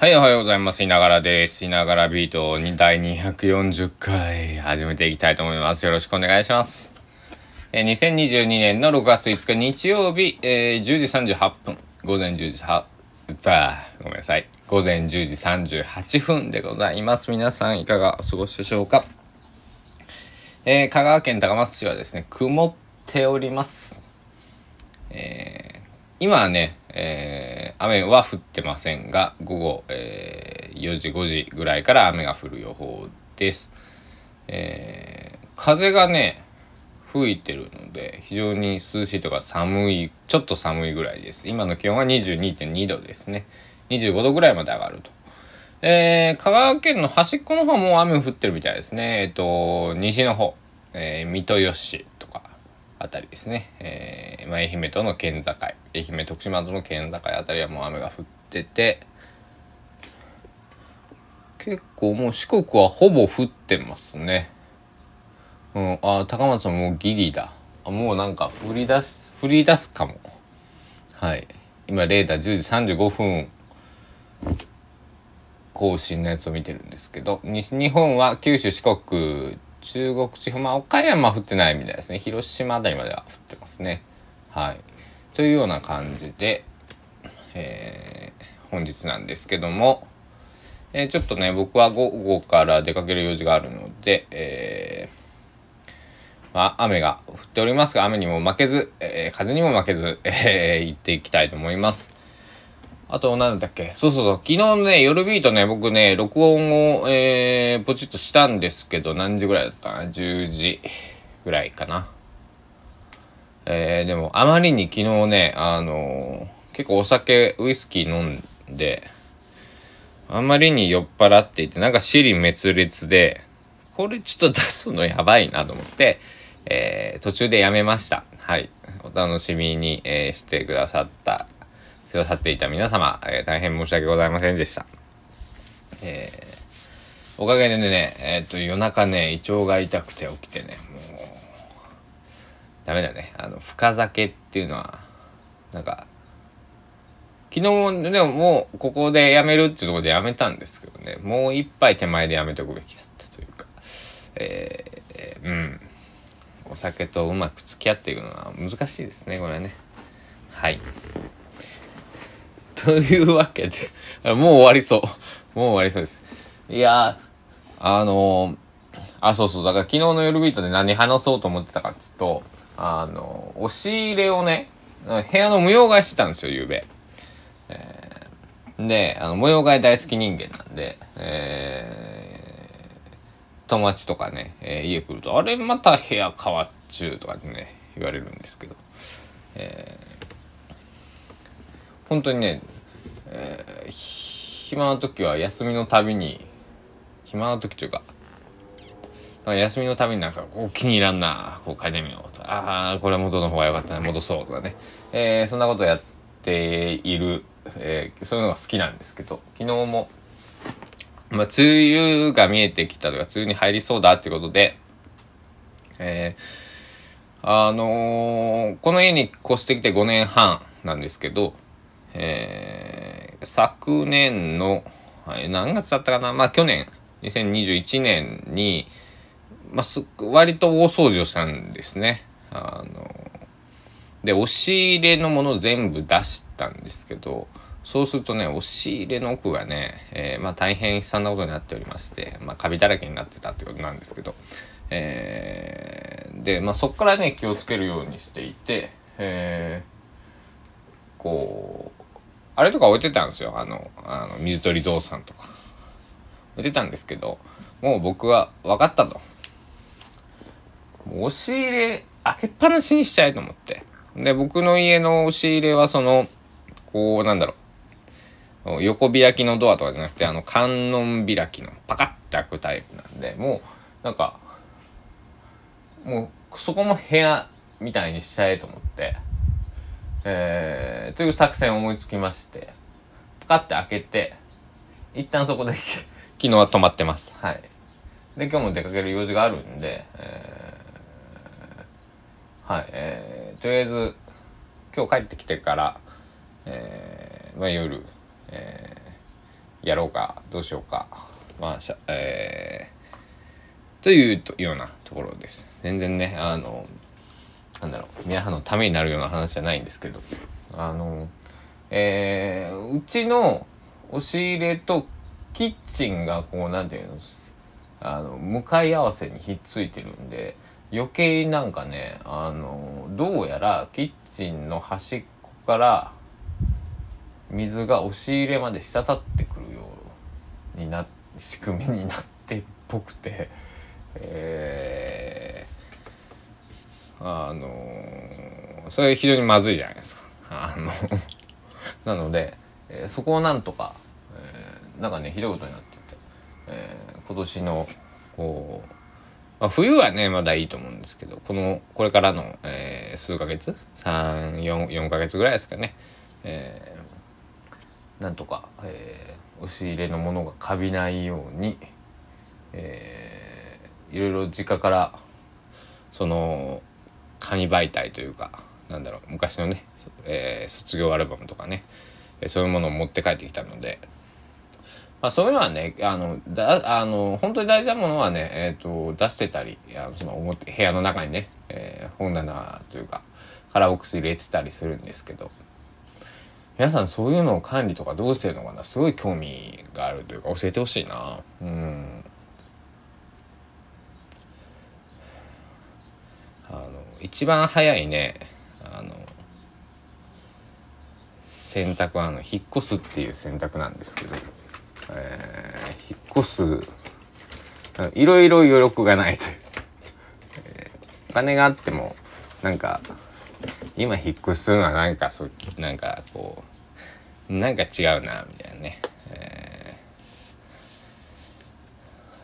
はい、おはようございます。いながらです。いながらビートに第240回始めていきたいと思います。よろしくお願いします。え、2022年の6月5日日曜日、えー、10時38分、午前10時は、ごめんなさい。午前10時38分でございます。皆さんいかがお過ごしでしょうか？えー、香川県高松市はですね、曇っております。えー、今はね、えー、雨は降ってませんが、午後、えー、4時、5時ぐらいから雨が降る予報です。えー、風がね、吹いてるので、非常に涼しいとか寒い、ちょっと寒いぐらいです。今の気温は22.2度ですね。25度ぐらいまで上がると。えー、香川県の端っこの方も雨降ってるみたいですね。えっ、と、西の方、えー、三豊市、あたりですね、えーまあ、愛媛との県境。愛媛徳島との県境あたりはもう雨が降ってて結構もう四国はほぼ降ってますね。うんあ高松はもうギリだ。あもうなんか降り出す降り出すかも。はい。今レーダー10時35分。更新のやつを見てるんですけど西日本は九州四国中国地方、まあ、岡山降ってないみたいですね。広島あたりまでは降ってますね。はい。というような感じで、えー、本日なんですけども、えー、ちょっとね、僕は午後から出かける用事があるので、えー、まあ、雨が降っておりますが、雨にも負けず、え、風にも負けず、えー、行っていきたいと思います。あと、なんだっけ？そうそうそう。昨日ね、夜ビートね、僕ね、録音を、えー、ポチッとしたんですけど、何時ぐらいだったかな ?10 時ぐらいかな。えー、でも、あまりに昨日ね、あのー、結構お酒、ウイスキー飲んで、あまりに酔っ払っていて、なんか尻滅裂で、これちょっと出すのやばいなと思って、えー、途中でやめました。はい。お楽しみに、え、してくださったくださっていた皆様、えー、大変申し訳ございませんでした。えー、おかげでね、えっ、と、夜中ね、胃腸が痛くて起きてね、もう、ダメだね。あの、深酒っていうのは、なんか、昨日でももうここでやめるっていうところでやめたんですけどね、もう一杯手前でやめておくべきだったというか、えー、うん。お酒とうまく付き合っていくのは難しいですね、これはね。はい。というわけで、もう終わりそう。もう終わりそうです。いやあのー、あ、そうそう。だから昨日の夜ビートで何話そうと思ってたかっていうと、あの、押し入れをね、部屋の模様替えしてたんですよ、ゆうべ。えー、で、あの、模様替え大好き人間なんで、えー、友達とかね、えー、家来ると、あれまた部屋変わっちゅうとかね、言われるんですけど、えー本当にね、暇な時は休みのたびに暇な時というか休みのたびになんかこう気に入らんなこう変えてみようとああこれは元の方が良かったね戻そうとかね、えー、そんなことやっている、えー、そういうのが好きなんですけど昨日もまあ、梅雨が見えてきたとか、梅雨に入りそうだっていうことで、えー、あのー、この家に越してきて5年半なんですけど、えー、昨年の、はい、何月だったかな？まあ去年、2021年に、まあ、割と大掃除をしたんですね。あの、で、押し入れのもの全部出したんですけど、そうするとね、押し入れの奥がね、えー、まあ大変悲惨なことになっておりまして、まあカビだらけになってたってことなんですけど、えー、で、まあそっからね、気をつけるようにしていて、えー、こう、あれとか置いてたんですよ。あの、あの水鳥ゾウさんとか。置いてたんですけど、もう僕は分かったと。押し入れ開けっぱなしにしちゃえと思って。で、僕の家の押し入れはその、こう、なんだろう。横開きのドアとかじゃなくて、あの、観音開きのパカッて開くタイプなんで、もう、なんか、もう、そこも部屋みたいにしちゃえと思って、えー、という作戦を思いつきまして、パカって開けて、一旦そこで昨日は止まってます。はい。で、今日も出かける用事があるんで、えー、はい、えー、とりあえず、今日帰ってきてから、えー、まあ夜、えやろうかどうしようかまあしゃえー、というようなところです全然ねあのなんだろう皆さんのためになるような話じゃないんですけど。あのえー、うちの押し入れとキッチンがこうなんていうのあの向かい合わせにひっついてるんで余計なんかねあのどうやらキッチンの端っこから水が押し入れまで滴ってくるようにな仕組みになってっぽくてえー、あのそれ非常にまずいじゃないですか。あの なので、えー、そこをなんとか、えー、なんかねひどいことになってて、えー、今年のこうまあ、冬はねまだいいと思うんですけどこのこれからの、えー、数ヶ月344ヶ月ぐらいですかね、えー、なんとか、えー、押し入れのものがカビないように、えー、いろいろ実家からその紙媒体というかなんだろう昔のね、えー、卒業アルバムとかねえそういうものを持って帰ってきたので。まあ、そういうのはねあのだあの本当に大事なものはね、えーと、出してたりあその表部屋の中にね、えー、本棚というかカラーボックス入れてたりするんですけど。皆さんそういうのを管理とかどうしてるのかな？すごい興味があるというか教えてほしいな。うんあの一番早いね。あの選択はあの引っ越すっていう選択なんですけど。えー、引っ越すいろいろ余力がないという、えー、お金があってもなんか今引っ越しするのはなんかそなんかこうなんか違うなみたいなね、え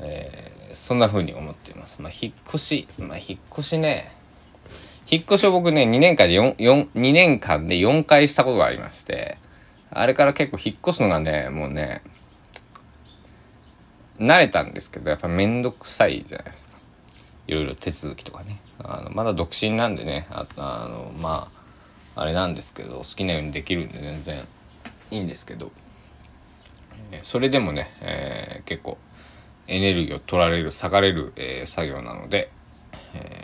ーえー、そんな風に思っています。まあ、引っ越しまあ引っ越しね引っ越しを僕ね2年間で 4, 4, 2年間で4回したことがありましてあれから結構引っ越すのがねもうね慣れたんですけどやっぱめんどくさいじゃないですか。いろいろ手続きとかね。あのまだ独身なんでねああのまああれなんですけど好きなようにできるんで全然いいんですけど、え、それでもね、えー、結構エネルギーを取られる割かれる、えー、作業なので、えー、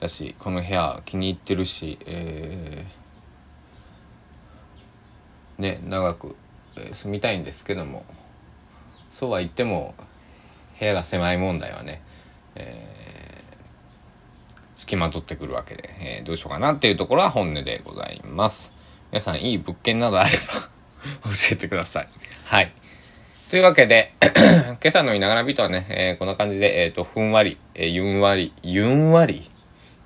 だしこの部屋気に入ってるし、えー、ね長く、住みたいんですけどもそうは言っても部屋が狭い問題はね、えー、付きまとってくるわけで、えー、どうしようかなっていうところは本音でございます。皆さんいい物件などあれば 教えてください。はい。というわけで 今朝のいながらビートはね、えー、こんな感じで、えっ、ー、と、ふんわり、えー、ゆんわり、ゆんわり、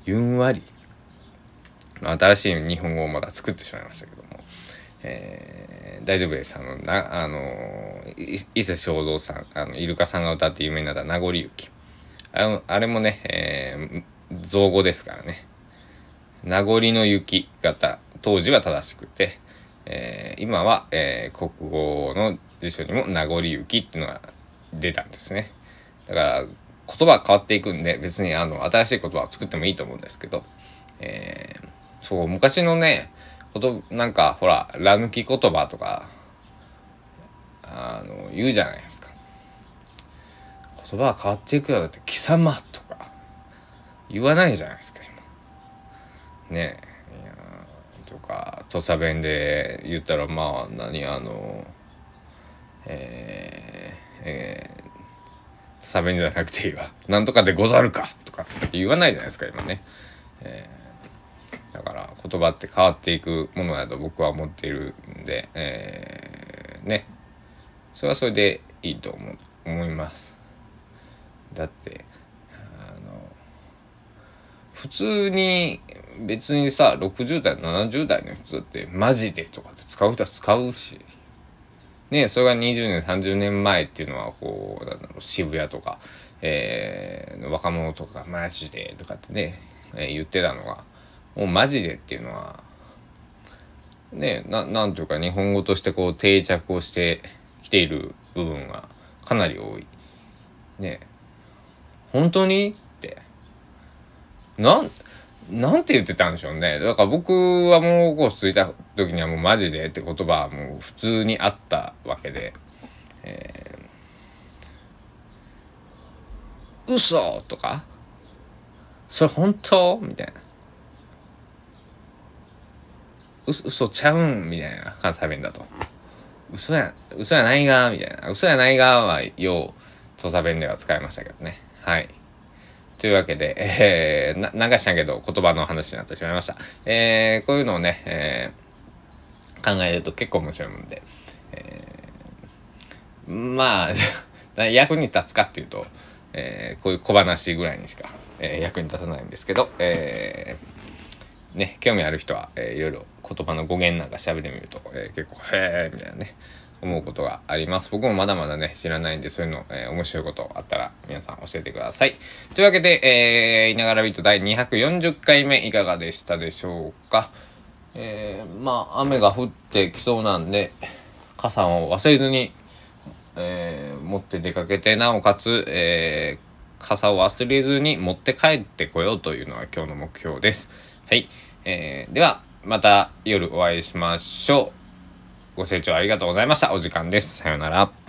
ゆんわり、新しい日本語をまだ作ってしまいましたけども、えー、大丈夫です。あの、な、あの、伊勢正蔵さん、あの、イルカさんが歌って有名になった名残雪。あの、あれもね、えー、造語ですからね。名残の雪型、当時は正しくて、えー、今は、えー、国語の辞書にも名残雪っていうのが出たんですね。だから、言葉変わっていくんで、別にあの、新しい言葉を作ってもいいと思うんですけど、えー、そう、昔のね、ことなんかほらら抜き言葉とかあの言うじゃないですか。言葉は変わっていくよだって「貴様」とか言わないじゃないですか今。ねえとか土佐弁で言ったらまあ何あのえー、えー、土佐弁じゃなくていいわ「なんとかでござるか」とか言わないじゃないですか今ね。えーだから言葉って変わっていくものだと僕は思っているんで、えー、ね。それはそれでいいと思思います。だってあの普通に別にさ60代70代の人だってマジでとかって使う人は使うし。ねそれが20年30年前っていうのはこうなんだろう渋谷とか、えー、若者とかマジでとかってね、えー、言ってたのがもうマジでっていうのはねななんというか日本語としてこう定着をしてきている部分がかなり多い。ね本当にってなんなんて言ってたんでしょうね。だから僕はもうこう着いた時にはもうマジでって言葉はもう普通にあったわけで。えー、嘘とか？それ本当？みたいな。嘘嘘ちゃうん？みたいな関西弁だと。嘘や、嘘やないが？みたいな。嘘やないがはよう、土佐弁では使いましたけどね。はい。というわけで、えー、な、流したけど言葉の話になってしまいました。えー、こういうのをね、えー、考えると結構面白いもんで、えー、まあ、役に立つかっていうと、えー、こういう小話ぐらいにしか、えー、役に立たないんですけど、えー、ね、興味ある人は、えー、いろいろ言葉の語源なんか調べてみると、えー、結構、へえみたいなね、思うことがあります。僕もまだまだね、知らないんで、そういうの、えー、面白いことあったら皆さん教えてください。というわけで、えー、いながらビート第240回目いかがでしたでしょうか？えー、まあ、雨が降ってきそうなんで、傘を忘れずに、えー、持って出かけて、なおかつ、えー、傘を忘れずに持って帰ってこようというのが今日の目標です。はい。えー、では、また夜お会いしましょう。ご清聴ありがとうございました。お時間です。さようなら。